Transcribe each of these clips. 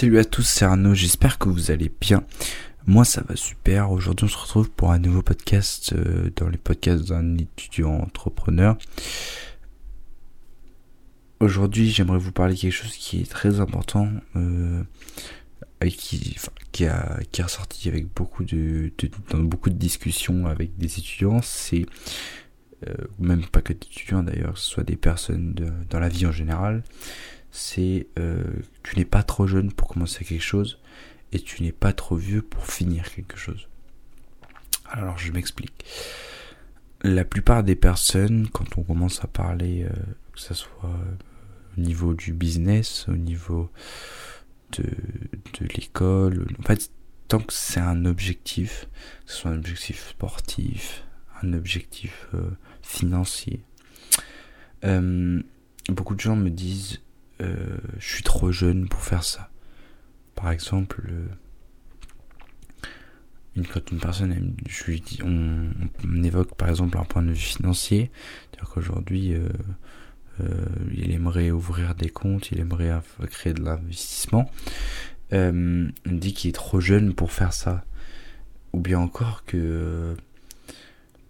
Salut à tous, c'est Arnaud, j'espère que vous allez bien. Moi ça va super, aujourd'hui on se retrouve pour un nouveau podcast euh, dans les podcasts d'un étudiant entrepreneur. Aujourd'hui j'aimerais vous parler de quelque chose qui est très important euh, et qui, qui, a, qui est ressorti avec beaucoup de, dans beaucoup de discussions avec des étudiants, c'est euh, même pas que des étudiants d'ailleurs, ce soit des personnes dans la vie en général, c'est euh, tu n'es pas trop jeune pour commencer quelque chose et tu n'es pas trop vieux pour finir quelque chose. Alors je m'explique. La plupart des personnes, quand on commence à parler, euh, que ce soit euh, au niveau du business, au niveau de, de l'école, en fait, tant que c'est un objectif, que ce soit un objectif sportif, un objectif financier, beaucoup de gens me disent euh, je suis trop jeune pour faire ça. Par exemple, euh, une, quand une personne, je lui dis, on, évoque par exemple un point de vue financier, c'est-à-dire qu'aujourd'hui, euh, il aimerait ouvrir des comptes, il aimerait créer de l'investissement. on dit qu'il est trop jeune pour faire ça. Ou bien encore que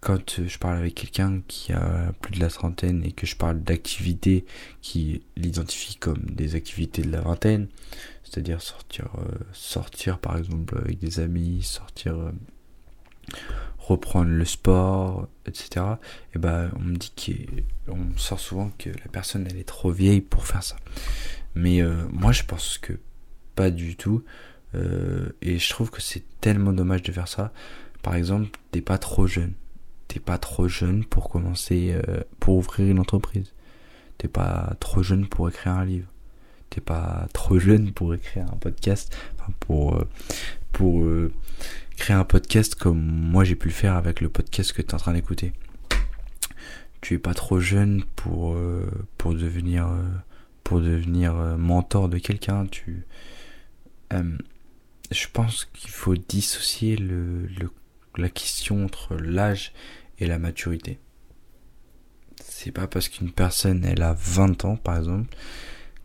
quand euh, je parle avec quelqu'un qui a plus de la trentaine et que je parle d'activités qui l'identifient comme des activités de la vingtaine, c'est-à-dire sortir, euh, sortir par exemple avec des amis, sortir, euh, reprendre le sport, etc. Et ben on me dit qu'on sort souvent que la personne elle est trop vieille pour faire ça. Mais moi je pense que pas du tout. et je trouve que c'est tellement dommage de faire ça. Par exemple, t'es pas trop jeune t'es pas trop jeune pour commencer, euh, pour ouvrir une entreprise. T'es pas trop jeune pour écrire un livre. T'es pas trop jeune pour écrire un podcast. Enfin, pour, euh, pour euh, créer un podcast comme moi j'ai pu le faire avec le podcast que tu es en train d'écouter. Tu es pas trop jeune pour, pour devenir, pour devenir mentor de quelqu'un. Tu, je pense qu'il faut dissocier le, le, la question entre l'âge la maturité. C'est pas parce qu'une personne elle a 20 ans par exemple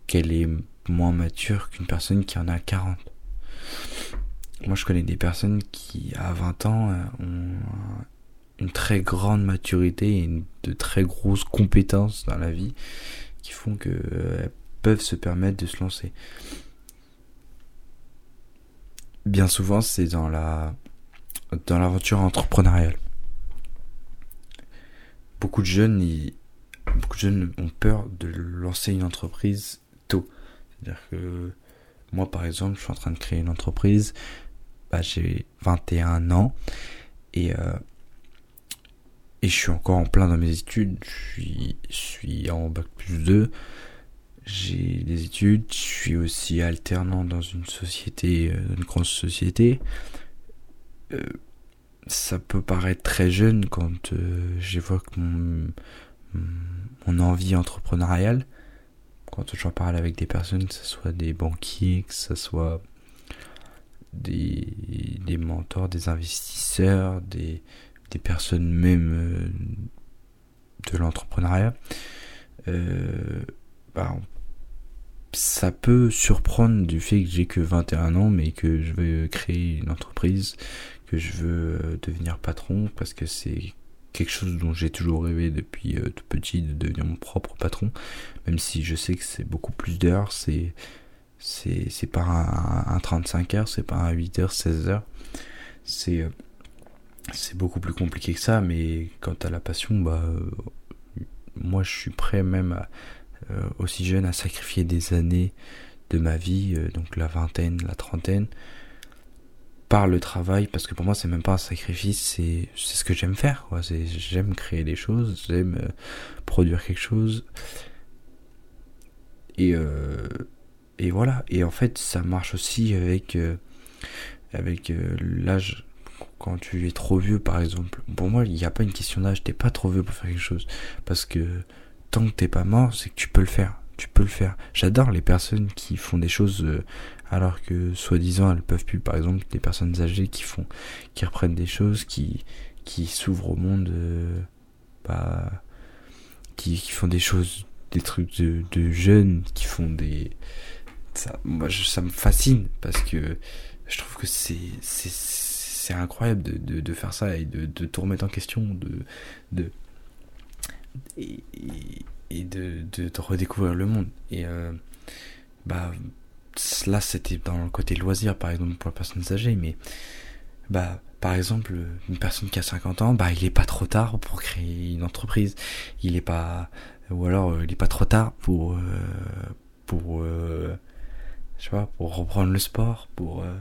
qu'elle est moins mature qu'une personne qui en a 40. Moi je connais des personnes qui à 20 ans euh, ont une très grande maturité et de très grosses compétences dans la vie qui font qu'elles euh, peuvent se permettre de se lancer. Bien souvent c'est dans la dans l'aventure entrepreneuriale beaucoup de jeunes, beaucoup de jeunes ont peur de lancer une entreprise tôt. C'est-à-dire que moi, par exemple, je suis en train de créer une entreprise. Bah, j'ai 21 ans et euh, et je suis encore en plein dans mes études. Je suis, en bac plus 2. J'ai des études. Je suis aussi alternant dans une société, euh, une grosse société. Euh, ça peut paraître très jeune quand euh, j'évoque mon, mon envie entrepreneuriale. Quand j'en parle avec des personnes, que ce soit des banquiers, que ce soit des, mentors, des investisseurs, des, des personnes même euh, de l'entrepreneuriat, euh, bah, ça peut surprendre du fait que j'ai que 21 ans mais que je veux créer une entreprise, que je veux euh, devenir patron parce que c'est quelque chose dont j'ai toujours rêvé depuis euh, tout petit de devenir mon propre patron. Même si je sais que c'est beaucoup plus d'heures c'est c'est c'est pas un, 35 heures c'est pas un 8 heures 16 heures. C'est euh, c'est beaucoup plus compliqué que ça mais quand t'as la passion bah moi je suis prêt même aussi jeune à sacrifier des années de ma vie donc la vingtaine la trentaine par le travail parce que pour moi c'est même pas un sacrifice c'est ce que j'aime faire j'aime créer des choses j'aime euh, produire quelque chose et euh, et voilà et en fait ça marche aussi avec euh, l'âge quand tu es trop vieux, par exemple. Pour moi, il n'y a pas une question d'âge. T'es pas trop vieux pour faire quelque chose. Parce que tant que t'es pas mort, c'est que tu peux le faire. Tu peux le faire. J'adore les personnes qui font des choses euh, alors que soi-disant elles peuvent plus. Par exemple, des personnes âgées qui font, qui reprennent des choses, qui, qui s'ouvrent au monde, euh, bah, qui, qui font des choses, des trucs de, de jeunes, qui font des, ça, moi, ça me fascine parce que je trouve que c'est, c'est, incroyable de, de, faire ça et de, de tout remettre en question, de, de et de, de, de, redécouvrir le monde. Et euh, bah là, c'était dans le côté loisir, par exemple, pour les personnes âgées, mais bah par exemple, une personne qui a 50 ans, bah il est pas trop tard pour créer une entreprise. Il est pas, ou alors il est pas trop tard pour euh, pour euh, je sais pas, pour reprendre le sport, pour euh,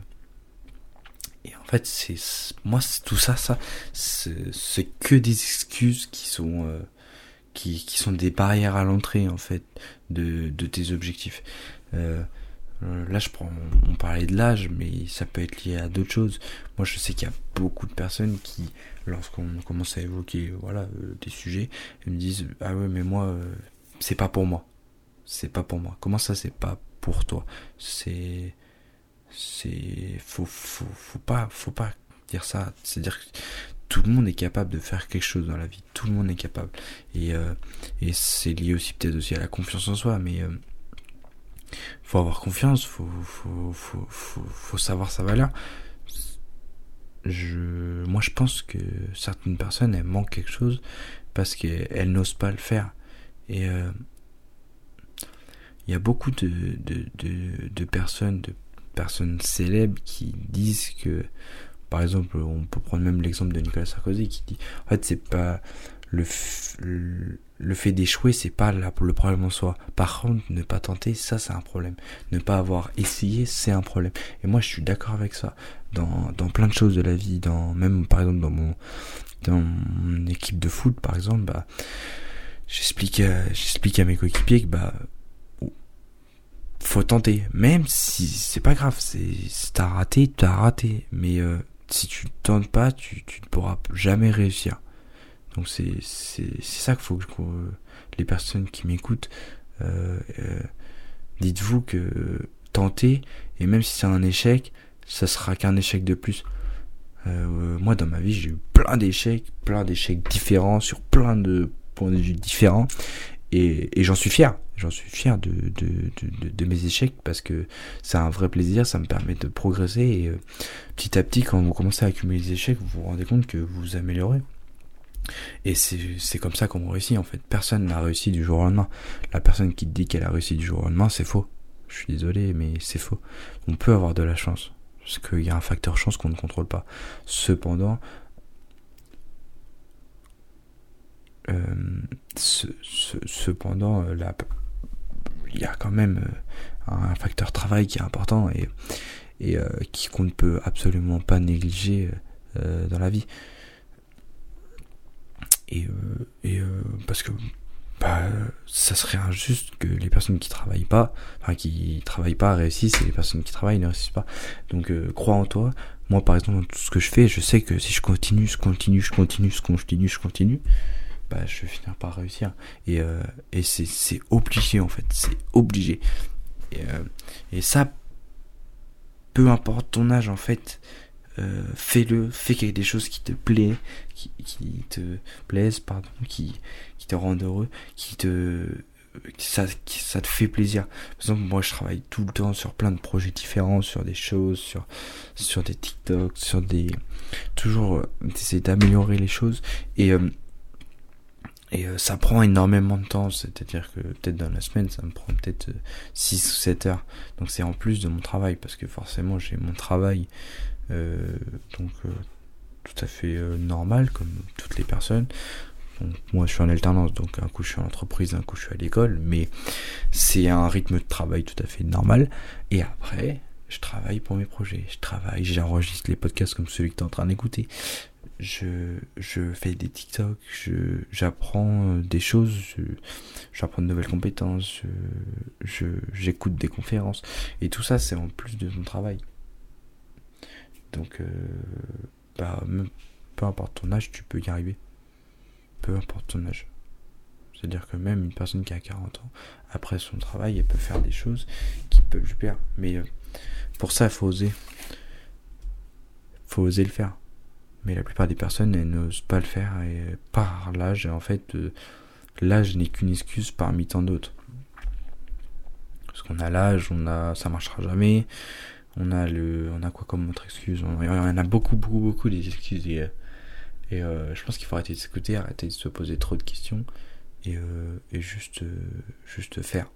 et en fait, c'est moi tout ça, ça, c'est que des excuses qui sont euh, qui, sont des barrières à l'entrée en fait de, tes objectifs. Euh, là, je prends, on parlait de l'âge, mais ça peut être lié à d'autres choses. Moi, je sais qu'il y a beaucoup de personnes qui, lorsqu'on commence à évoquer voilà des sujets, me disent ah ouais mais moi c'est pas pour moi, c'est pas pour moi. Comment ça c'est pas pour toi? C'est c'est faut, faut faut pas faut pas dire ça. C'est dire que tout le monde est capable de faire quelque chose dans la vie. Tout le monde est capable. Et euh, c'est lié aussi peut-être aussi à la confiance en soi, mais euh, faut avoir confiance, faut faut, savoir sa valeur. Je moi je pense que certaines personnes elles manquent quelque chose parce qu'elles n'osent pas le faire. Et euh, il y a beaucoup de, personnes, de personnes célèbres qui disent que, par exemple, on peut prendre même l'exemple de Nicolas Sarkozy qui dit, en fait, c'est pas le, le fait d'échouer, c'est pas pour le problème en soi. Par contre, ne pas tenter, ça, c'est un problème. Ne pas avoir essayé, c'est un problème. Et moi, je suis d'accord avec ça. Dans, dans plein de choses de la vie, dans, même, par exemple, dans mon, dans mon équipe de foot, par exemple, bah, j'explique, j'explique à mes coéquipiers que, bah, faut tenter. Même si c'est pas grave, c'est t'as raté, t'as raté. Mais euh, si tu tentes pas, tu, ne pourras jamais réussir. Donc c'est ça qu'il faut que les personnes qui m'écoutent, euh, euh, dites-vous que tenter et même si c'est un échec, ça sera qu'un échec de plus. moi dans ma vie j'ai eu plein d'échecs, plein d'échecs différents sur plein de points de vue différents et, j'en suis fier j'en suis fier de, mes échecs parce que c'est un vrai plaisir, ça me permet de progresser et euh, petit à petit quand vous commencez à accumuler des échecs, vous vous rendez compte que vous vous améliorez. Et c'est comme ça qu'on réussit en fait. Personne n'a réussi du jour au lendemain. La personne qui dit qu'elle a réussi du jour au lendemain, c'est faux. Je suis désolé, mais c'est faux. On peut avoir de la chance. Parce qu'il y a un facteur chance qu'on ne contrôle pas. Cependant, euh, ce, cependant, euh, il y a quand même euh, un facteur travail qui est important et, euh, qu'on ne peut absolument pas négliger euh, dans la vie. Et, et parce que bah, ça serait injuste que les personnes qui travaillent pas, enfin qui travaillent pas réussissent et les personnes qui travaillent ne réussissent pas. Donc crois en toi. Moi par exemple dans tout ce que je fais, je sais que si je continue, je continue, je continue, je continue, je continue, bah, je vais finir par réussir. Et, euh, et c'est obligé en fait, c'est obligé. Et, euh, et, ça, peu importe ton âge en fait, euh, fais-le, fais quelque des choses qui te qui, qui te plaisent, pardon, qui, qui te rendent heureux, qui te ça, ça te fait plaisir. Par exemple, moi, je travaille tout le temps sur plein de projets différents, sur des choses, sur, sur des TikTok, sur des, toujours, essayer d'améliorer les choses. Et, et euh, ça prend énormément de temps, c'est-à-dire que peut-être dans la semaine, ça me prend peut-être 6 euh, ou 7 heures. Donc c'est en plus de mon travail, parce que forcément j'ai mon travail, euh, donc tout à fait normal, comme toutes les personnes. moi je suis en alternance, donc un coup je suis en entreprise, un coup je suis à l'école, mais c'est un rythme de travail tout à fait normal. Et après, je travaille pour mes projets, je travaille, j'enregistre les podcasts comme celui que tu es en train d'écouter, je, je fais des TikTok, je, j'apprends euh, des choses, j'apprends de nouvelles compétences, je, j'écoute des conférences. Et tout ça, c'est en plus de mon travail. Donc, euh, bah, peu importe ton âge, tu peux y arriver. Peu importe ton âge. C'est-à-dire que même une personne qui a 40 ans, après son travail, elle peut faire des choses qui peuvent lui plaire. Mais euh, pour ça, il faut oser. faut oser le faire. Mais la plupart des personnes, n'osent pas le faire et par l'âge, en fait, euh, l'âge n'est qu'une excuse parmi tant d'autres. Parce qu'on a l'âge, on a, ça marchera jamais. On a le, on a quoi comme autre excuse? Y en a beaucoup, beaucoup, beaucoup des excuses et, euh, je pense qu'il faut arrêter de s'écouter, arrêter de se poser trop de questions et, euh, juste, juste faire.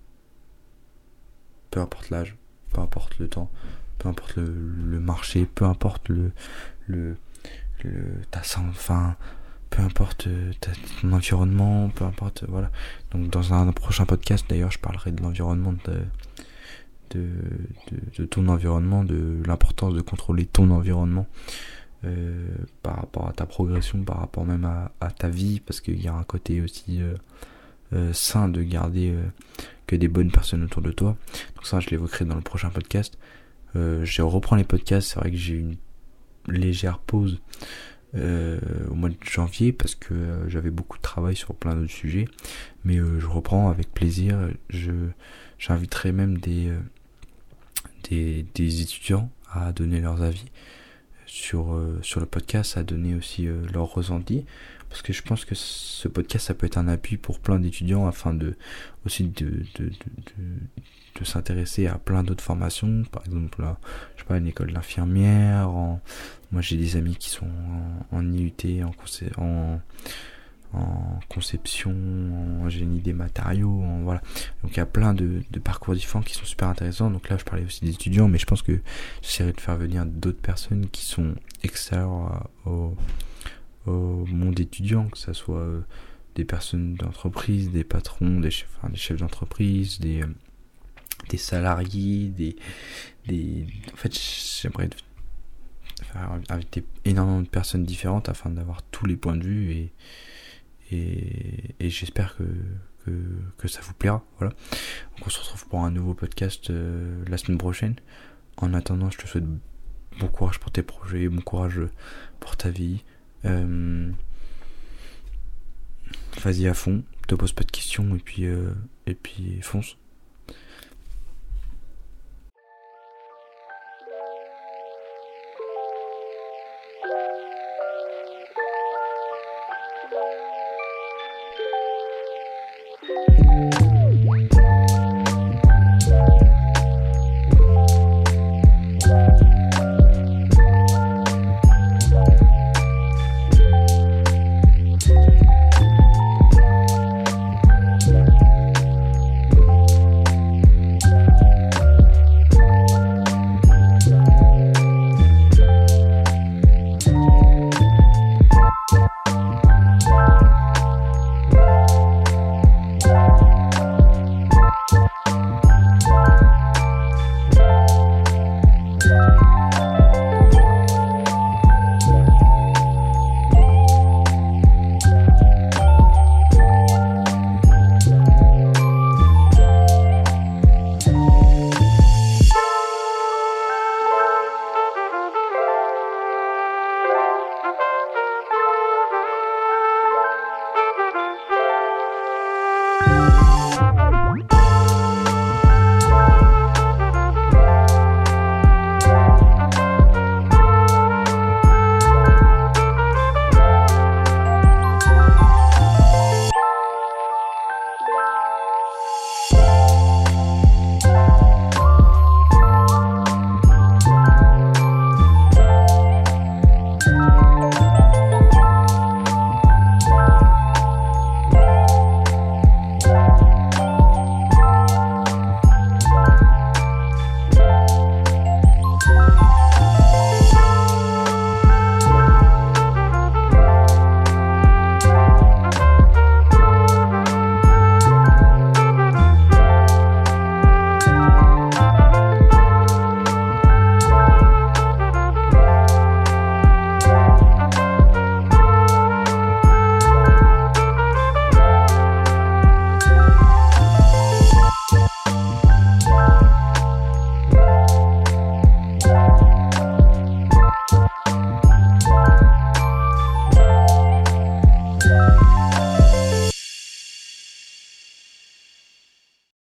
Peu importe l'âge, peu importe le temps, peu importe le, le marché, peu importe le, le, le ta enfin peu importe euh, ton environnement, peu importe, voilà. Donc dans un prochain podcast, d'ailleurs, je parlerai de l'environnement de, ton environnement, de l'importance de contrôler ton environnement euh, par rapport à ta progression, par rapport même à, ta vie, parce qu'il y a un côté aussi euh, euh sain de garder euh, que des bonnes personnes autour de toi. Donc ça, je l'évoquerai dans le prochain podcast. je reprends les podcasts, c'est vrai que j'ai une légère pause euh, au mois de janvier parce que euh, j'avais beaucoup de travail sur plein d'autres sujets. Mais euh, je reprends avec plaisir. Je j'inviterai même des, des, des étudiants à donner leurs avis sur sur le podcast, à donner aussi leurs ressentis parce que je pense que ce podcast ça peut être un appui pour plein d'étudiants afin de aussi de, de, de, de s'intéresser à plein d'autres formations par exemple je sais pas une école d'infirmière en, moi, j'ai des amis qui sont en, IUT, en, en, conception, en génie des matériaux, voilà. Donc, il y a plein de, parcours différents qui sont super intéressants. Donc là, je parlais aussi des étudiants, mais je pense que j'essaierai de faire venir d'autres personnes qui sont extérieures au, monde étudiant, que ce soit euh, des personnes d'entreprise, des patrons, des chefs, des chefs d'entreprise, des, euh, salariés, des, en fait, j'aimerais faire inviter énormément de personnes différentes afin d'avoir tous les points de vue et, et, j'espère que, que, ça vous plaira. Voilà. Donc on se retrouve pour un nouveau podcast euh, la semaine prochaine. En attendant, je te souhaite bon courage pour tes projets, bon courage pour ta vie. Euh, vas-y à fond, te pose pas de questions et puis, euh, et puis fonce.